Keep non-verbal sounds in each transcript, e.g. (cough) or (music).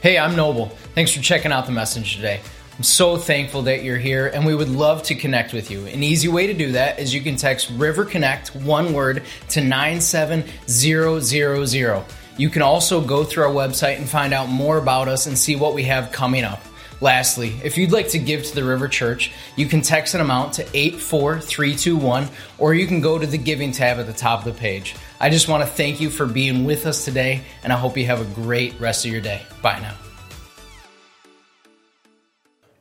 Hey, I'm Noble. Thanks for checking out the message today. I'm so thankful that you're here and we would love to connect with you. An easy way to do that is you can text River Connect one word to 97000. You can also go through our website and find out more about us and see what we have coming up. Lastly, if you'd like to give to the River Church, you can text an amount to 84321 or you can go to the giving tab at the top of the page. I just want to thank you for being with us today and I hope you have a great rest of your day. Bye now.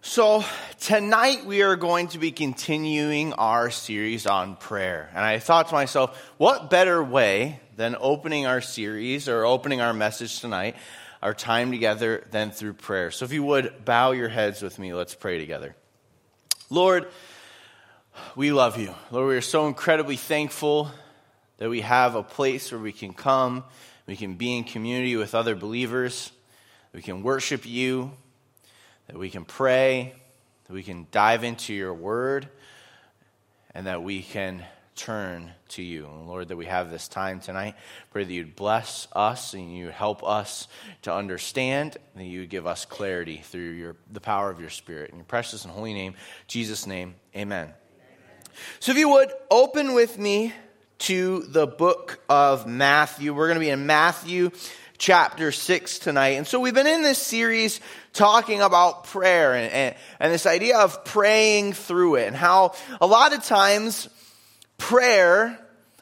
So, tonight we are going to be continuing our series on prayer. And I thought to myself, what better way than opening our series or opening our message tonight, our time together, than through prayer? So, if you would bow your heads with me, let's pray together. Lord, we love you. Lord, we are so incredibly thankful that we have a place where we can come, we can be in community with other believers, we can worship you that we can pray, that we can dive into your word, and that we can turn to you. And Lord, that we have this time tonight. Pray that you'd bless us and you help us to understand, and that you would give us clarity through your, the power of your Spirit. In your precious and holy name, Jesus' name, amen. amen. So if you would, open with me to the book of Matthew. We're going to be in Matthew chapter 6 tonight. And so we've been in this series talking about prayer and, and, and, this idea of praying through it and how a lot of times prayer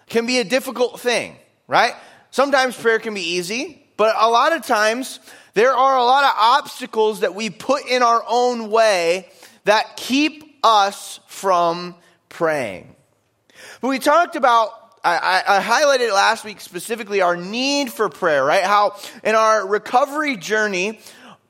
can be a difficult thing, right? Sometimes prayer can be easy, but a lot of times there are a lot of obstacles that we put in our own way that keep us from praying. But we talked about I, I, highlighted last week specifically our need for prayer, right? How in our recovery journey,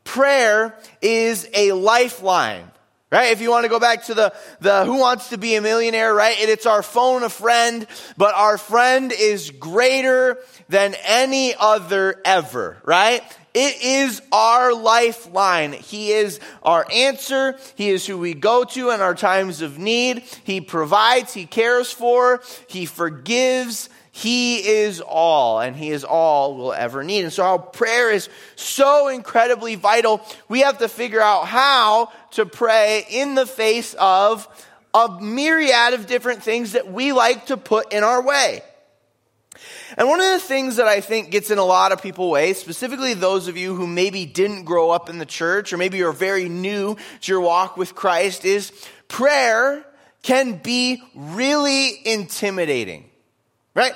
prayer is a lifeline. Right? If you want to go back to the, the who wants to be a millionaire, right? it's our phone a friend, but our friend is greater than any other ever, right? It is our lifeline. He is our answer. He is who we go to in our times of need. He provides, He cares for, He forgives. He is all, and He is all we'll ever need. And so, our prayer is so incredibly vital. We have to figure out how to pray in the face of a myriad of different things that we like to put in our way. And one of the things that I think gets in a lot of people's way, specifically those of you who maybe didn't grow up in the church or maybe you're very new to your walk with Christ, is prayer can be really intimidating, right?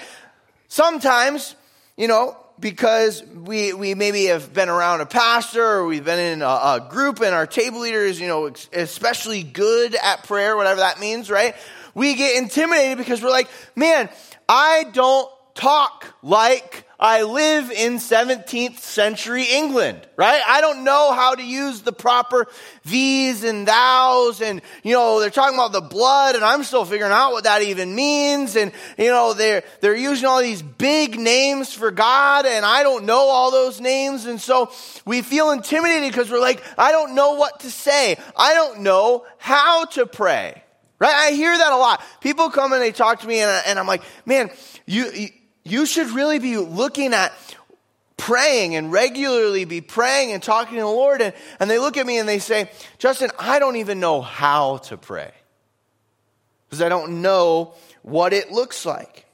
Sometimes, you know, because we, we maybe have been around a pastor or we've been in a, a group and our table leader is, you know, especially good at prayer, whatever that means, right? We get intimidated because we're like, man, I don't talk like I live in 17th century England, right? I don't know how to use the proper these and thous and, you know, they're talking about the blood and I'm still figuring out what that even means. And, you know, they're, they're using all these big names for God and I don't know all those names. And so we feel intimidated because we're like, I don't know what to say. I don't know how to pray. Right? I hear that a lot. People come and they talk to me and, and I'm like, man, you, you should really be looking at praying and regularly be praying and talking to the Lord. And, and they look at me and they say, Justin, I don't even know how to pray because I don't know what it looks like.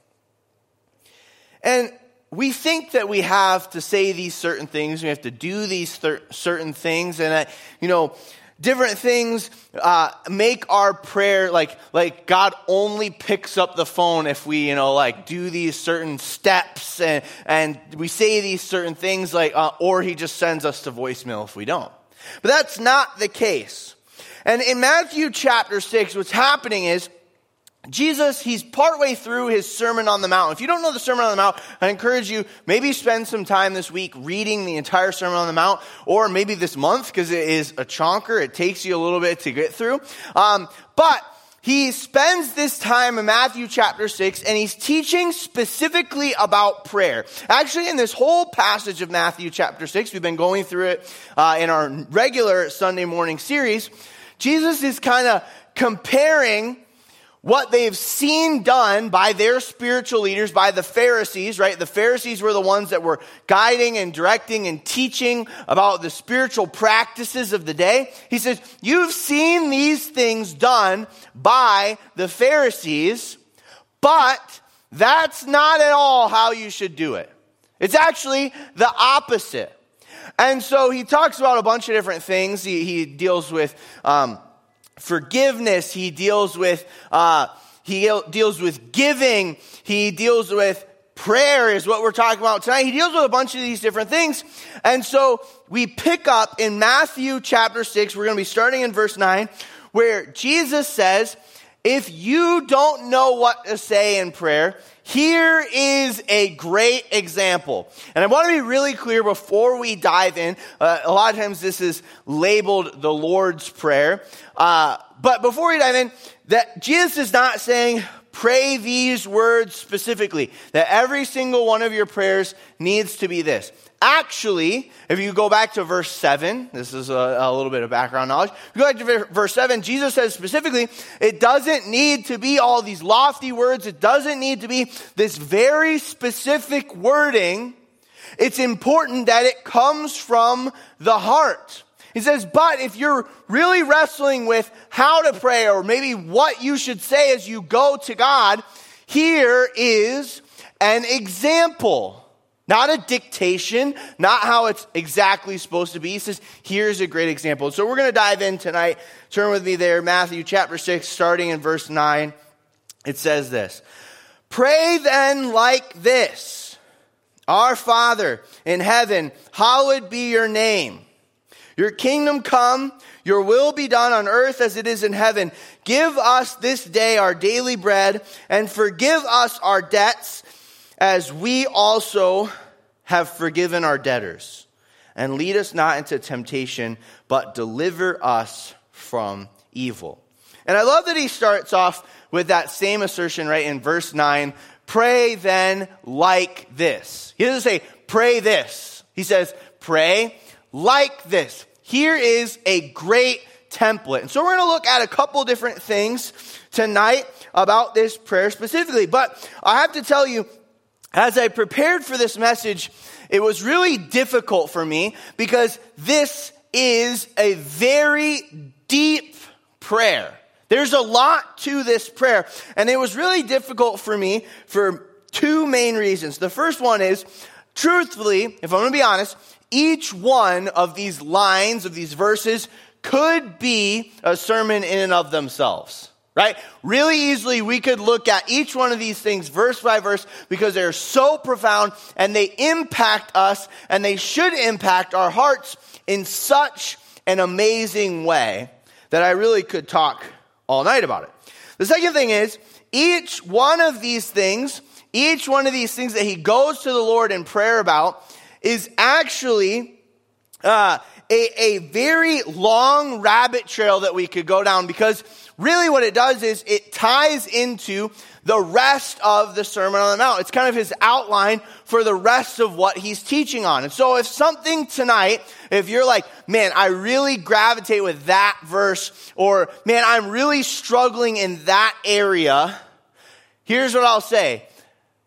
And we think that we have to say these certain things, we have to do these thir- certain things, and I, you know, different things uh, make our prayer like like god only picks up the phone if we you know like do these certain steps and and we say these certain things like uh, or he just sends us to voicemail if we don't. But that's not the case. And in matthew chapter 6 what's happening is Jesus, he's partway through his Sermon on the Mount. If you don't know the Sermon on the Mount, I encourage you, maybe spend some time this week reading the entire Sermon on the Mount, or maybe this month, because it is a chonker. It takes you a little bit to get through. Um, but he spends this time in Matthew chapter 6 and he's teaching specifically about prayer. Actually, in this whole passage of Matthew chapter 6, we've been going through it uh, in our regular Sunday morning series. Jesus is kind of comparing what they've seen done by their spiritual leaders, by the Pharisees, right? The Pharisees were the ones that were guiding and directing and teaching about the spiritual practices of the day. He says, You've seen these things done by the Pharisees, but that's not at all how you should do it. It's actually the opposite. And so he talks about a bunch of different things. He, he deals with um, forgiveness. He deals with uh, he deals with giving. He deals with prayer is what we're talking about tonight. He deals with a bunch of these different things. And so we pick up in Matthew chapter 6. We're going to be starting in verse 9 where Jesus says, if you don't know what to say in prayer, here is a great example. And I want to be really clear before we dive in. Uh, a lot of times this is labeled the Lord's Prayer. Uh, but before we dive in, that Jesus is not saying, pray these words specifically, that every single one of your prayers needs to be this. Actually, if you go back to verse 7, this is a, a, little bit of background knowledge. If you go back to verse 7, Jesus says specifically, it doesn't need to be all these lofty words. It doesn't need to be this very specific wording. It's important that it comes from the heart. He says, but if you're really wrestling with how to pray or maybe what you should say as you go to God, here is an example. Not a dictation, not how it's exactly supposed to be. He says, here's a great example. So we're going to dive in tonight. Turn with me there, Matthew chapter 6, starting in verse 9. It says this Pray then like this Our Father in heaven, hallowed be your name. Your kingdom come, your will be done on earth as it is in heaven. Give us this day our daily bread, and forgive us our debts as we also have forgiven our debtors. And lead us not into temptation, but deliver us from evil. And I love that he starts off with that same assertion right in verse 9 pray then like this. He doesn't say pray this, he says pray like this. Here is a great template. And so we're going to look at a couple different things tonight about this prayer specifically. But I have to tell you, as I prepared for this message, it was really difficult for me because this is a very deep prayer. There's a lot to this prayer. And it was really difficult for me for two main reasons. The first one is, truthfully, if I'm going to be honest, each one of these lines, of these verses, could be a sermon in and of themselves right? Really easily, we could look at each one of these things verse by verse because they're so profound and they impact us and they should impact our hearts in such an amazing way that I really could talk all night about it. The second thing is, each one of these things, each one of these things that he goes to the Lord in prayer about is actually uh, a, a very long rabbit trail that we could go down because really what it does is it ties into the rest of the Sermon on the Mount. It's kind of his outline for the rest of what he's teaching on. And so if something tonight, if you're like, man, I really gravitate with that verse, or man, I'm really struggling in that area, here's what I'll say.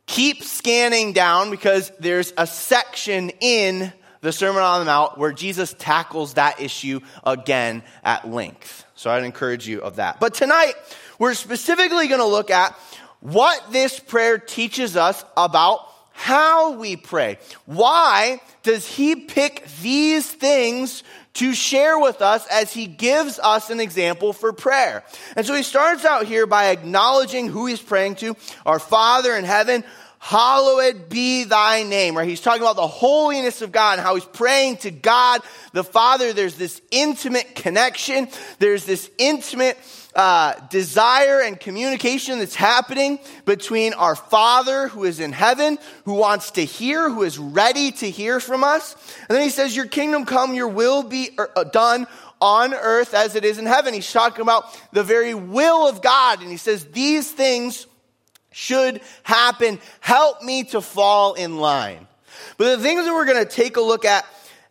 Keep scanning down because there's a section in the Sermon on the Mount where Jesus tackles that issue again at length. So I'd encourage you of that. But tonight, we're specifically going to look at what this prayer teaches us about how we pray. Why does he pick these things to share with us as he gives us an example for prayer? And so he starts out here by acknowledging who he's praying to, our Father in heaven, hallowed be thy name, right? He's talking about the holiness of God and how he's praying to God the Father. There's this intimate connection. There's this intimate uh, desire and communication that's happening between our Father who is in heaven, who wants to hear, who is ready to hear from us. And then he says, Your kingdom come, your will be uh, done on earth as it is in heaven. He's talking about the very will of God. And he says, These things should happen. Help me to fall in line. But the things that we're going to take a look at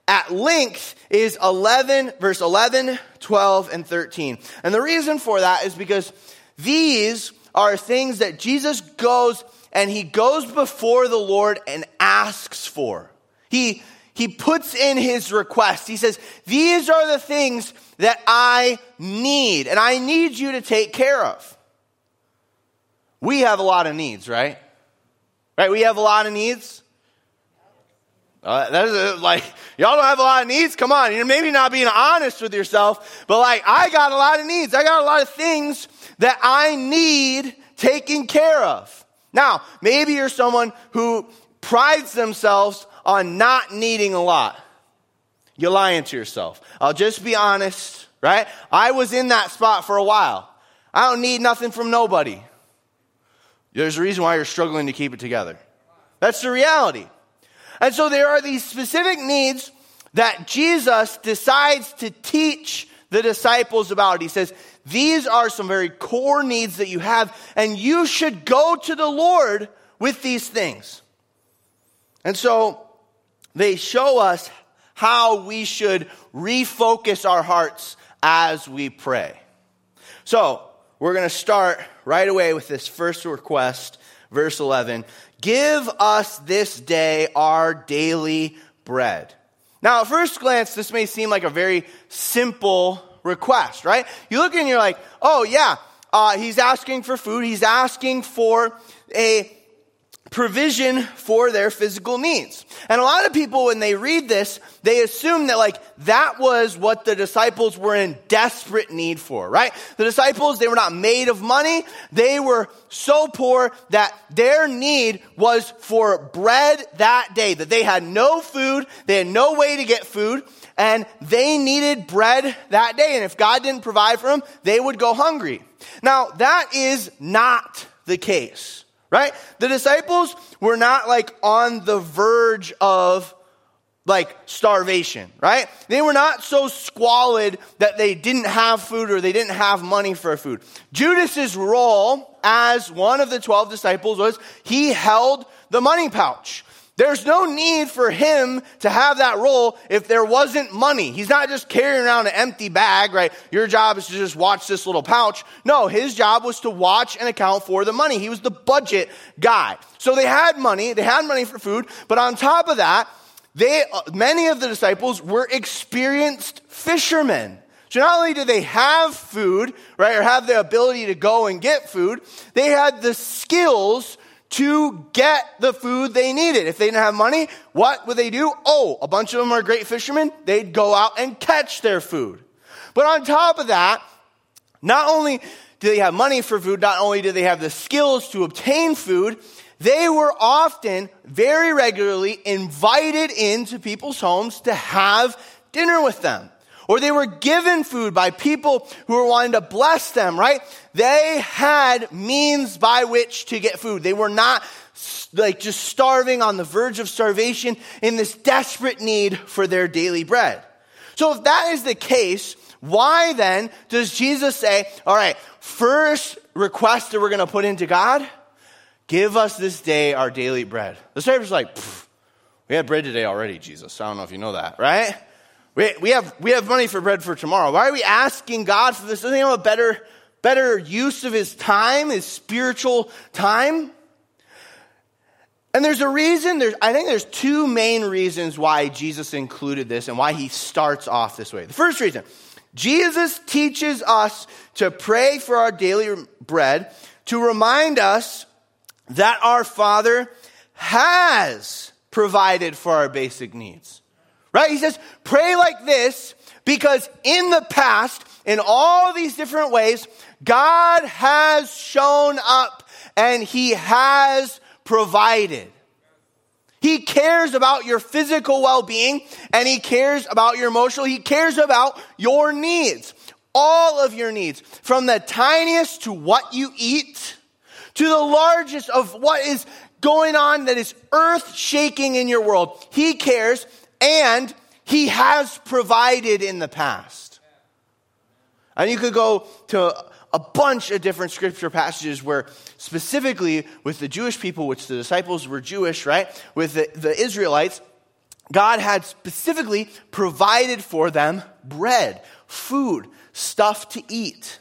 at length is 11, verse 11, 12, and 13. And the reason for that is because these are things that Jesus goes and he goes before the Lord and asks for. He, he puts in his request. He says, These are the things that I need, and I need you to take care of. We have a lot of needs, right? Right? We have a lot of needs. Uh, that is a, like, y'all don't have a lot of needs? Come on. You're maybe not being honest with yourself, but like, I got a lot of needs. I got a lot of things that I need taken care of. Now, maybe you're someone who prides themselves on not needing a lot. You're lying to yourself. I'll just be honest, right? I was in that spot for a while. I don't need nothing from nobody. There's a reason why you're struggling to keep it together. That's the reality. And so there are these specific needs that Jesus decides to teach the disciples about. He says, These are some very core needs that you have, and you should go to the Lord with these things. And so they show us how we should refocus our hearts as we pray. So we're going to start right away with this first request, verse 11. Give us this day our daily bread. Now, at first glance, this may seem like a very simple request, right? You look and you're like, oh, yeah, uh, he's asking for food. He's asking for a provision for their physical needs. And a lot of people, when they read this, they assume that like that was what the disciples were in desperate need for, right? The disciples, they were not made of money. They were so poor that their need was for bread that day, that they had no food. They had no way to get food and they needed bread that day. And if God didn't provide for them, they would go hungry. Now, that is not the case right? The disciples were not like on the verge of like starvation, right? They were not so squalid that they didn't have food or they didn't have money for food. Judas's role as one of the 12 disciples was he held the money pouch. There's no need for him to have that role if there wasn't money. He's not just carrying around an empty bag, right? Your job is to just watch this little pouch. No, his job was to watch and account for the money. He was the budget guy. So they had money, they had money for food, but on top of that, they, many of the disciples were experienced fishermen. So not only did they have food, right, or have the ability to go and get food, they had the skills to get the food they needed. If they didn't have money, what would they do? Oh, a bunch of them are great fishermen. They'd go out and catch their food. But on top of that, not only do they have money for food, not only do they have the skills to obtain food, they were often, very regularly, invited into people's homes to have dinner with them or they were given food by people who were wanting to bless them, right? They had means by which to get food. They were not like just starving on the verge of starvation in this desperate need for their daily bread. So if that is the case, why then does Jesus say, all right, first request that we're going to put into God, give us this day our daily bread. The disciples like, we had bread today already, Jesus. I don't know if you know that, right? We, we, have, we have money for bread for tomorrow. Why are we asking God for this? Doesn't he have a better, better use of his time, his spiritual time? And there's a reason, there's, I think there's two main reasons why Jesus included this and why he starts off this way. The first reason, Jesus teaches us to pray for our daily bread to remind us that our Father has provided for our basic needs. Right? He says, pray like this because in the past, in all these different ways, God has shown up and he has provided. He cares about your physical well-being and he cares about your emotional. He cares about your needs. All of your needs. From the tiniest to what you eat to the largest of what is going on that is earth shaking in your world. He cares and he has provided in the past. And you could go to a bunch of different scripture passages where specifically with the Jewish people, which the disciples were Jewish, right? With the, the Israelites, God had specifically provided for them bread, food, stuff to eat.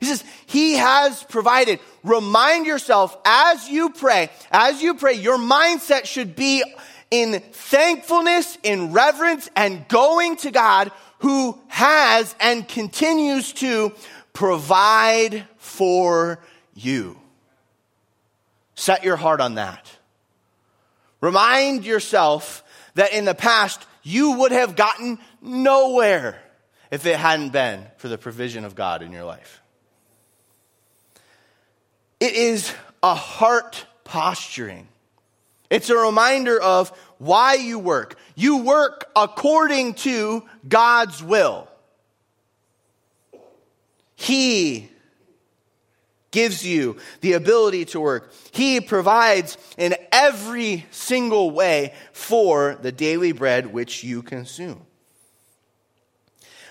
He says, He has provided. Remind yourself as you pray, as you pray, your mindset should be in thankfulness, in reverence, and going to God who has and continues to provide for you. Set your heart on that. Remind yourself that in the past you would have gotten nowhere if it hadn't been for the provision of God in your life. It is a heart posturing. It's a reminder of why you work. You work according to God's will. He gives you the ability to work. He provides in every single way for the daily bread which you consume.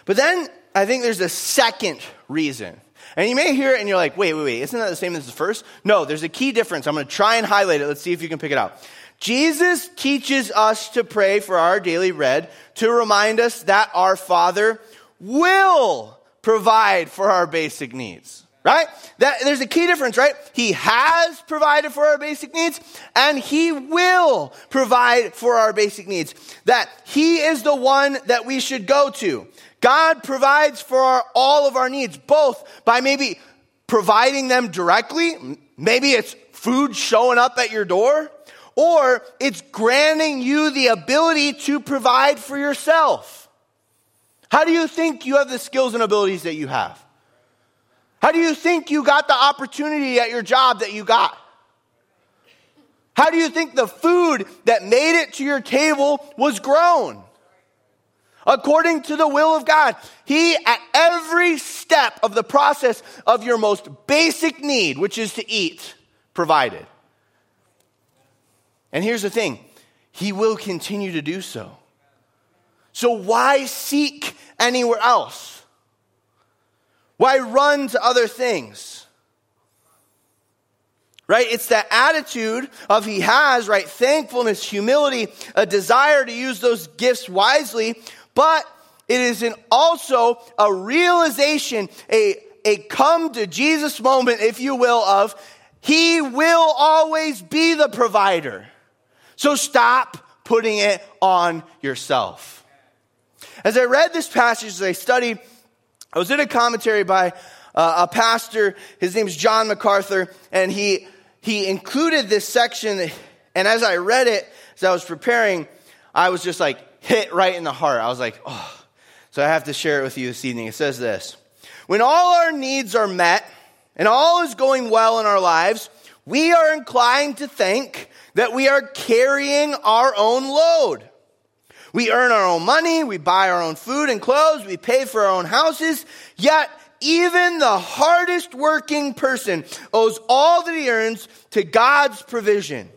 But then I think there's a second reason. And you may hear it and you're like, wait, wait, wait, isn't that the same as the first? No, there's a key difference. I'm going to try and highlight it. Let's see if you can pick it out. Jesus teaches us to pray for our daily bread to remind us that our Father will provide for our basic needs. Right? That, there's a key difference, right? He has provided for our basic needs and he will provide for our basic needs. That he is the one that we should go to. God provides for our, all of our needs, both by maybe providing them directly. Maybe it's food showing up at your door or it's granting you the ability to provide for yourself. How do you think you have the skills and abilities that you have? How do you think you got the opportunity at your job that you got? How do you think the food that made it to your table was grown? According to the will of God. He, at every step of the process of your most basic need, which is to eat, provided. And here's the thing He will continue to do so. So why seek anywhere else? Why run to other things? Right? It's that attitude of he has, right? Thankfulness, humility, a desire to use those gifts wisely, but it is an also a realization, a, a come to Jesus moment, if you will, of he will always be the provider. So stop putting it on yourself. As I read this passage, as I studied I was in a commentary by uh, a pastor. His name's John MacArthur, and he he included this section. And as I read it, as I was preparing, I was just like hit right in the heart. I was like, oh. So I have to share it with you this evening. It says this: When all our needs are met and all is going well in our lives, we are inclined to think that we are carrying our own load. We earn our own money, we buy our own food and clothes, we pay for our own houses, yet even the hardest working person owes all that he earns to God's provision.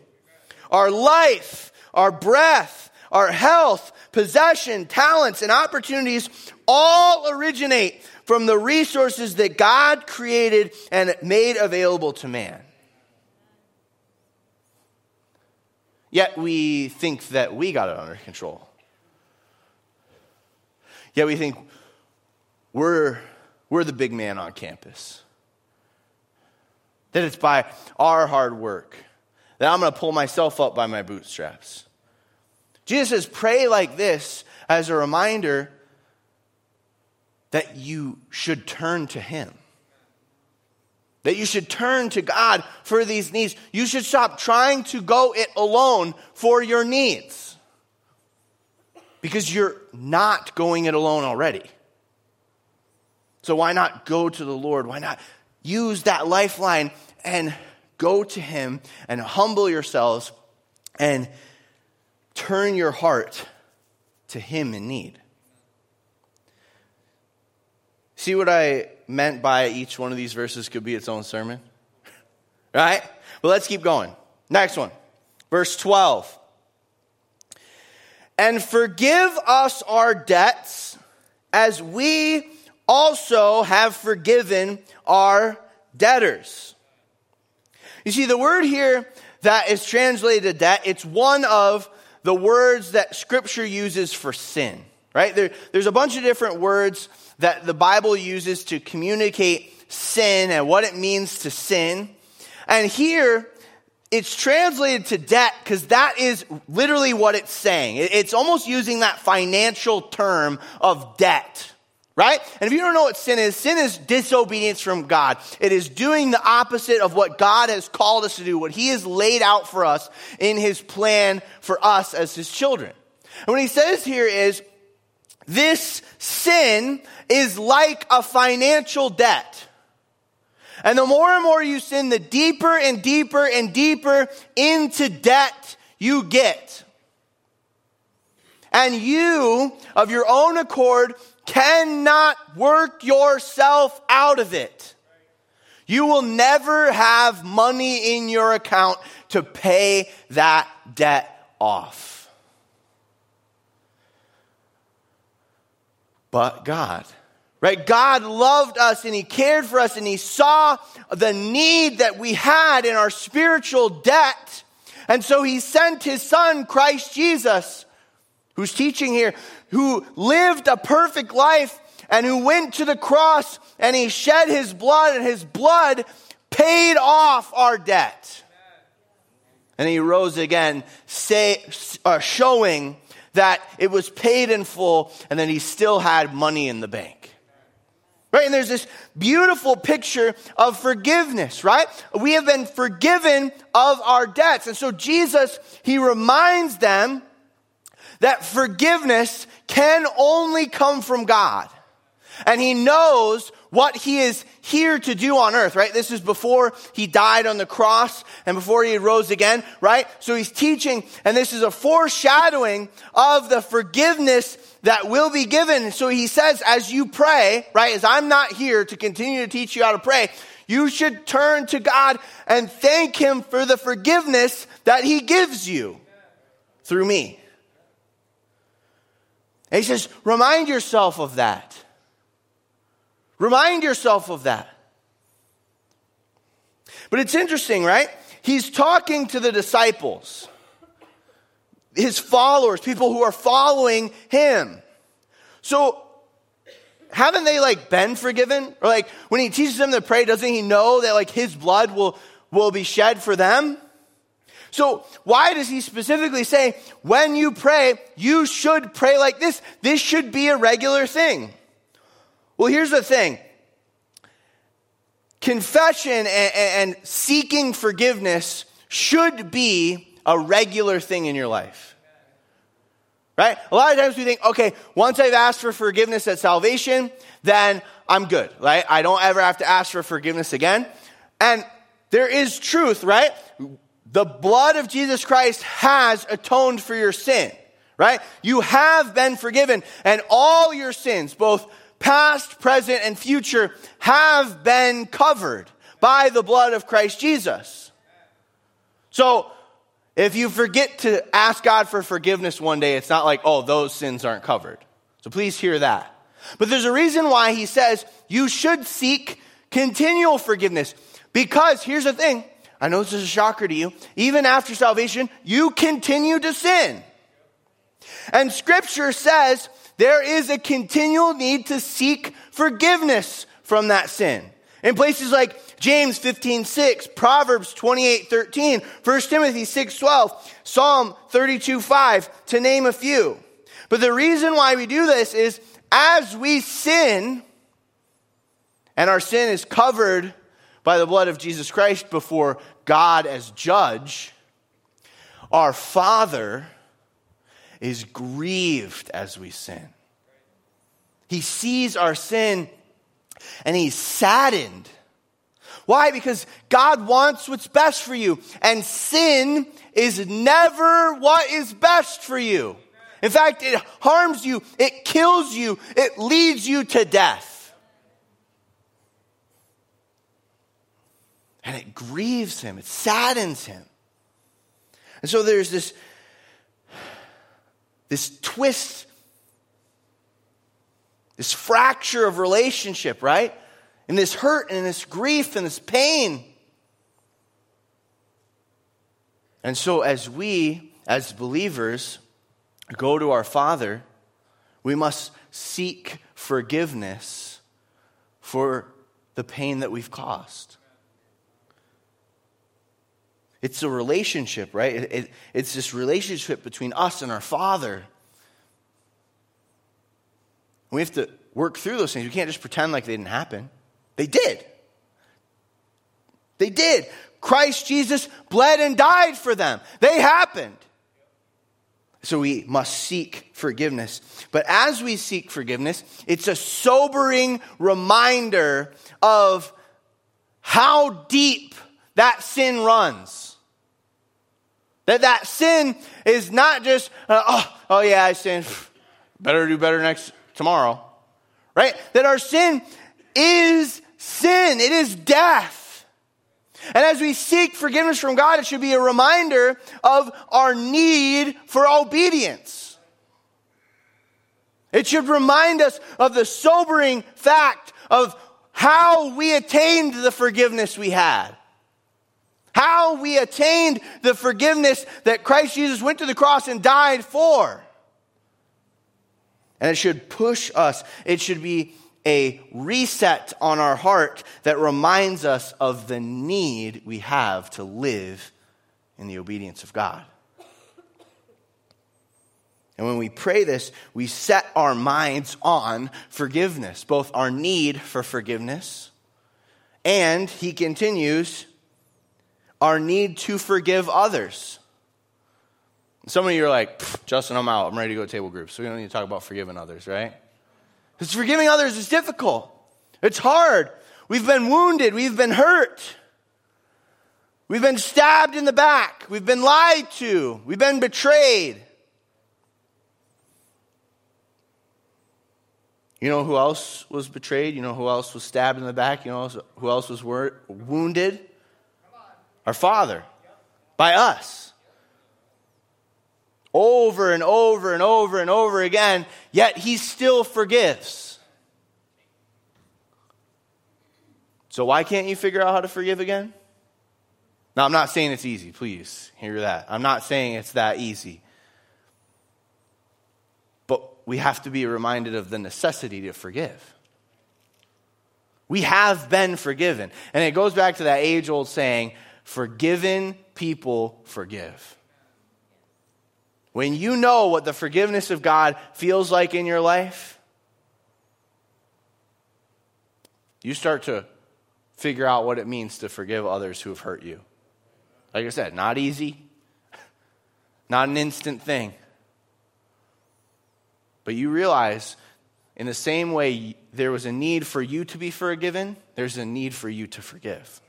Our life, our breath, our health, possession, talents, and opportunities all originate from the resources that God created and made available to man. Yet we think that we got it under control. Yet we think we're, we're the big man on campus. That it's by our hard work that I'm going to pull myself up by my bootstraps. Jesus says, pray like this as a reminder that you should turn to Him. That you should turn to God for these needs. You should stop trying to go it alone for your needs because you're not going it alone already. So why not go to the Lord? Why not use that lifeline and go to Him and humble yourselves and turn your heart to Him in need? See what I meant by each one of these verses could be its own sermon? (laughs) right? But let's keep going. Next one, verse 12 and forgive us our debts as we also have forgiven our debtors. You see, the word here that is translated debt, it's one of the words that scripture uses for sin, right? There, there's a bunch of different words that the Bible uses to communicate sin and what it means to sin. And here, it's translated to debt because that is literally what it's saying. It's almost using that financial term of debt. Right? And if you don't know what sin is, sin is disobedience from God. It is doing the opposite of what God has called us to do, what He has laid out for us in His plan for us as His children. And what He says here is, this sin is like a financial debt. And the more and more you sin, the deeper and deeper and deeper into debt you get. And you, of your own accord, cannot work yourself out of it. You will never have money in your account to pay that debt off. But God, right? God loved us and He cared for us and He saw the need that we had in our spiritual debt. And so He sent His Son, Christ Jesus, who's teaching here, who lived a perfect life and who went to the cross and he shed his blood and his blood paid off our debt. And he rose again, say, uh, showing that it was paid in full and that he still had money in the bank. Right? And there's this beautiful picture of forgiveness, right? We have been forgiven of our debts. And so Jesus, he reminds them that forgiveness can only come from God. And he knows what he is here to do on earth, right? This is before he died on the cross and before he rose again, right? So he's teaching, and this is a foreshadowing of the forgiveness that will be given. So he says, as you pray, right, as I'm not here to continue to teach you how to pray, you should turn to God and thank him for the forgiveness that he gives you through me. And he says, remind yourself of that. Remind yourself of that. But it's interesting, right? He's talking to the disciples, his followers, people who are following him. So, haven't they like been forgiven? Or like when he teaches them to pray, doesn't he know that like his blood will, will be shed for them? So why does he specifically say, when you pray, you should pray like this? This should be a regular thing. Well, here's the thing. Confession and, and seeking forgiveness should be a regular thing in your life. Right? A lot of times we think, okay, once I've asked for forgiveness at salvation, then I'm good, right? I don't ever have to ask for forgiveness again. And there is truth, right? The blood of Jesus Christ has atoned for your sin, right? You have been forgiven, and all your sins, both past, present, and future, have been covered by the blood of Christ Jesus. So, if you forget to ask God for forgiveness one day, it's not like, oh, those sins aren't covered. So please hear that. But there's a reason why he says you should seek continual forgiveness. Because here's the thing I know this is a shocker to you. Even after salvation, you continue to sin. And scripture says there is a continual need to seek forgiveness from that sin. In places like James 15, 6, Proverbs 28, 13, 1 Timothy 6, 12, Psalm 32, 5, to name a few. But the reason why we do this is as we sin, and our sin is covered by the blood of Jesus Christ before God as judge, our Father is grieved as we sin. He sees our sin and he's saddened. Why? Because God wants what's best for you, and sin is never what is best for you. In fact, it harms you, it kills you, it leads you to death. And it grieves him, it saddens him. And so there's this, this twist, this fracture of relationship, right? And this hurt and this grief and this pain. And so, as we, as believers, go to our Father, we must seek forgiveness for the pain that we've caused. It's a relationship, right? It, it, it's this relationship between us and our Father. We have to work through those things. We can't just pretend like they didn't happen. They did. They did. Christ Jesus bled and died for them. They happened. So we must seek forgiveness. But as we seek forgiveness, it's a sobering reminder of how deep that sin runs. That that sin is not just, uh, oh, oh yeah, I sinned. (sighs) Better do better next tomorrow. Right? That our sin is sin. It is death. And as we seek forgiveness from God, it should be a reminder of our need for obedience. It should remind us of the sobering fact of how we attained the forgiveness we had. How we attained the forgiveness that Christ Jesus went to the cross and died for. And it should push us. It should be a reset on our heart that reminds us of the need we have to live in the obedience of God. And when we pray this, we set our minds on forgiveness, both our need for forgiveness, and he continues, our need to forgive others. Some of you are like, Justin, I'm out. I'm ready to go to table groups. So we don't need to talk about forgiving others, right? Because forgiving others is difficult. It's hard. We've been wounded. We've been hurt. We've been stabbed in the back. We've been lied to. We've been betrayed. You know who else was betrayed? You know who else was stabbed in the back? You know who else was wounded? Our Father. By us over and over and over and over again, yet he still forgives. So, why can't you figure out how to forgive again? Now, I'm not saying it's easy, please hear that. I'm not saying it's that easy. But we have to be reminded of the necessity to forgive. We have been forgiven. And it goes back to that age old saying forgiven people forgive. When you know what the forgiveness of God feels like in your life, you start to figure out what it means to forgive others who have hurt you. Like I said, not easy, (laughs) not an instant thing. But you realize, in the same way there was a need for you to be forgiven, there's a need for you to forgive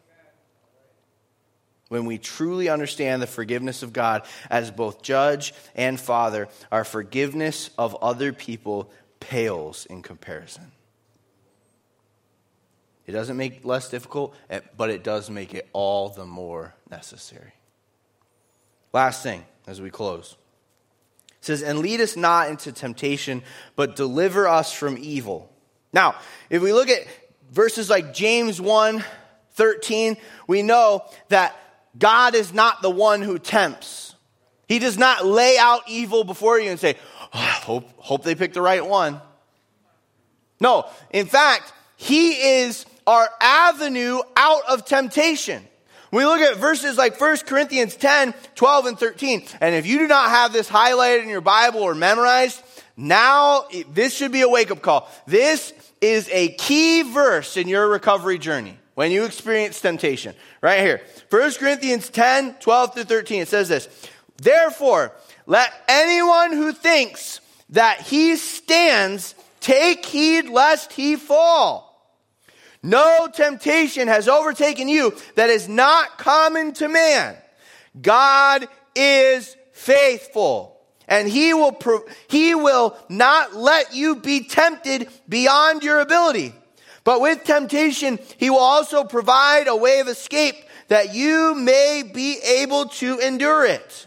when we truly understand the forgiveness of God as both judge and father, our forgiveness of other people pales in comparison. It doesn't make less difficult, eh, but it does make it all the more necessary. Last thing as we close. It says, And lead us not into temptation, but deliver us from evil. Now, if we look at verses like James 1 13, we know that God is not the one who tempts. He does not lay out evil before you and say, oh, hope, hope they pick the right one. No, in fact, He is our avenue out of temptation. We look at verses like 1 Corinthians 10, 12, and 13. And if you do not have this highlighted in your Bible or memorized, now this should be a wake up call. This is a key verse in your recovery journey when you experience temptation. Right here. 1 Corinthians 10, 12 through 13. It says this. Therefore, let anyone who thinks that he stands take heed lest he fall. No temptation has overtaken you that is not common to man. God is faithful and he will, he will not let you be tempted beyond your ability. But with temptation, he will also provide a way of escape that you may be able to endure it.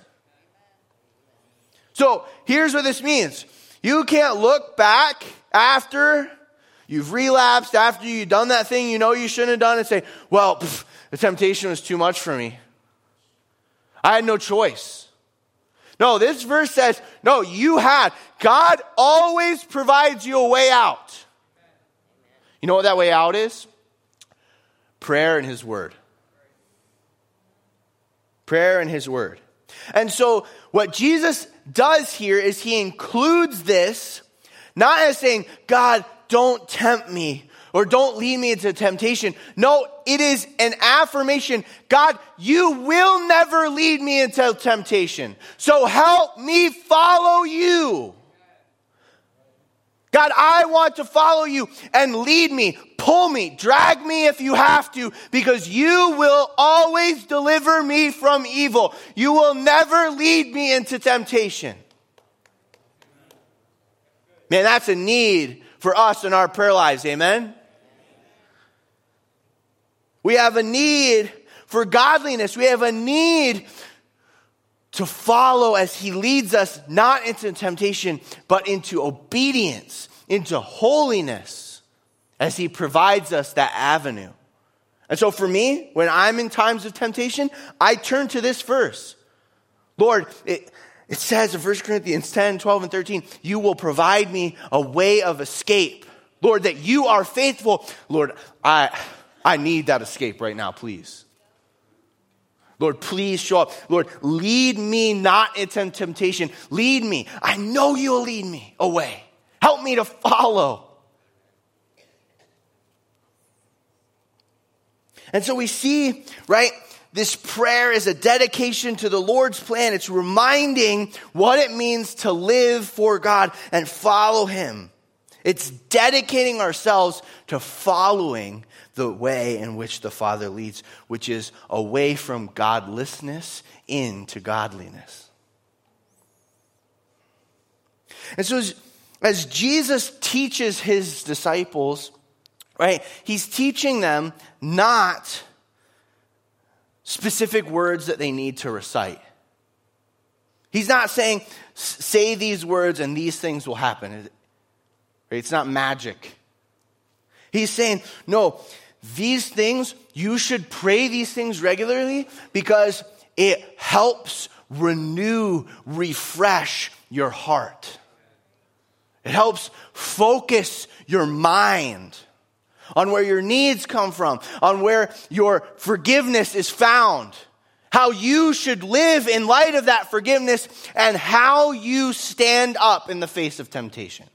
So here's what this means. You can't look back after you've relapsed, after you've done that thing you know you shouldn't have done and say, well, pff, the temptation was too much for me. I had no choice. No, this verse says, no, you had. God always provides you a way out. You know what that way out is? prayer and His Word. Prayer and His Word. And so, what Jesus does here is He includes this, not as saying, God, don't tempt me or don't lead me into temptation. No, it is an affirmation. God, you will never lead me into temptation. So help me follow you. God, I want to follow you and lead me, pull me, drag me if you have to, because you will always deliver me from evil. You will never lead me into temptation. Man, that's a need for us in our prayer lives. Amen? We have a need for godliness. We have a need to follow as he leads us not into temptation, but into obedience, into holiness, as he provides us that avenue. And so for me, when I'm in times of temptation, I turn to this verse. Lord, it, it says in 1 Corinthians 10, 12, and 13, you will provide me a way of escape. Lord, that you are faithful. Lord, I, I need that escape right now, please. Lord, please show up. Lord, lead me not into temptation. Lead me. I know you'll lead me away. Help me to follow. And so we see, right, this prayer is a dedication to the Lord's plan. It's reminding what it means to live for God and follow Him. It's dedicating ourselves to following the way in which the Father leads, which is away from godlessness into godliness. And so, as, as Jesus teaches his disciples, right, he's teaching them not specific words that they need to recite. He's not saying, say these words and these things will happen. It's not magic. He's saying, no, these things, you should pray these things regularly because it helps renew, refresh your heart. It helps focus your mind on where your needs come from, on where your forgiveness is found, how you should live in light of that forgiveness, and how you stand up in the face of temptation.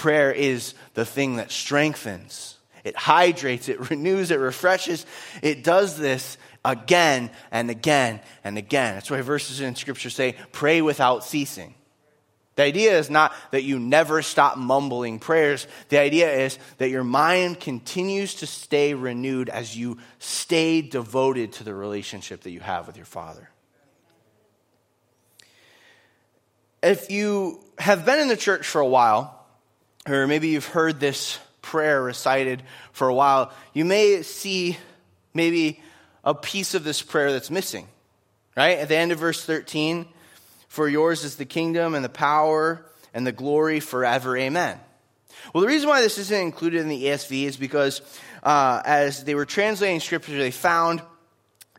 Prayer is the thing that strengthens, it hydrates, it renews, it refreshes. It does this again and again and again. That's why verses in Scripture say, pray without ceasing. The idea is not that you never stop mumbling prayers. The idea is that your mind continues to stay renewed as you stay devoted to the relationship that you have with your Father. If you have been in the church for a while, or maybe you've heard this prayer recited for a while, you may see maybe a piece of this prayer that's missing. Right? At the end of verse 13, for yours is the kingdom and the power and the glory forever. Amen. Well, the reason why this isn't included in the ESV is because uh, as they were translating scripture, they found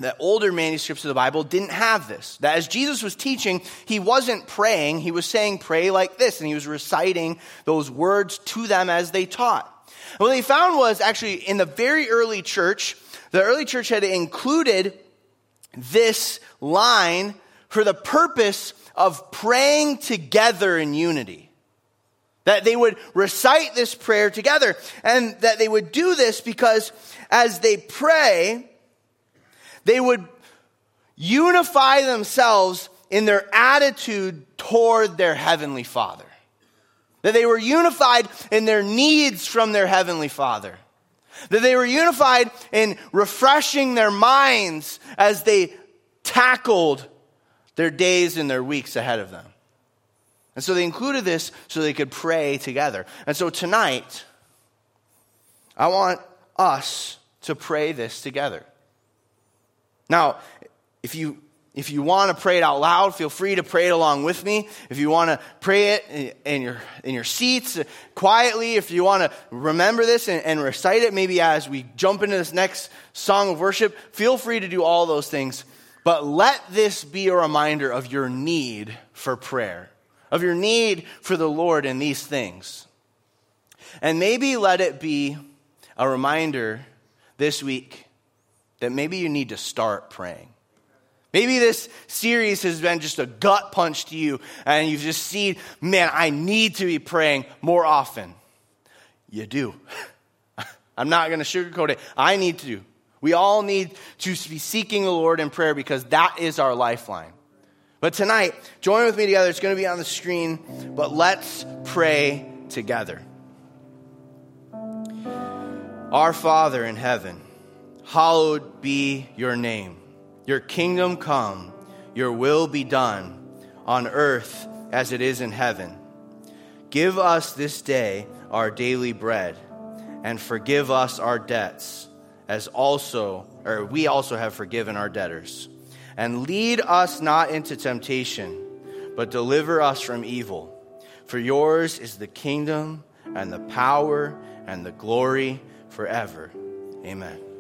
that older manuscripts of the Bible didn't have this. That as Jesus was teaching, he wasn't praying, he was saying, pray like this, and he was reciting those words to them as they taught. And what they found was actually in the very early church, the early church had included this line for the purpose of praying together in unity. That they would recite this prayer together, and that they would do this because as they pray, they would unify themselves in their attitude toward their heavenly Father. That they were unified in their needs from their heavenly Father. That they were unified in refreshing their minds as they tackled their days and their weeks ahead of them. And so they included this so they could pray together. And so tonight, I want us to pray this together. Now, if you if you want to pray it out loud, feel free to pray it along with me. If you want to pray it in your, in your seats quietly, if you want to remember this and, and, recite it, maybe as we jump into this next song of worship, feel free to do all those things. But let this be a reminder of your need for prayer, of your need for the Lord in these things. And maybe let it be a reminder this week that maybe you need to start praying. Maybe this series has been just a gut punch to you, and you've just seen, man, I need to be praying more often. You do. (laughs) I'm not going to sugarcoat it. I need to. We all need to be seeking the Lord in prayer because that is our lifeline. But tonight, join with me together. It's going to be on the screen, but let's pray together. Our Father in heaven, hallowed be your name. Your kingdom come, your will be done on earth as it is in heaven. Give us this day our daily bread, and forgive us our debts, as also, or we also have forgiven our debtors. And lead us not into temptation, but deliver us from evil. For yours is the kingdom, and the power, and the glory forever. Amen.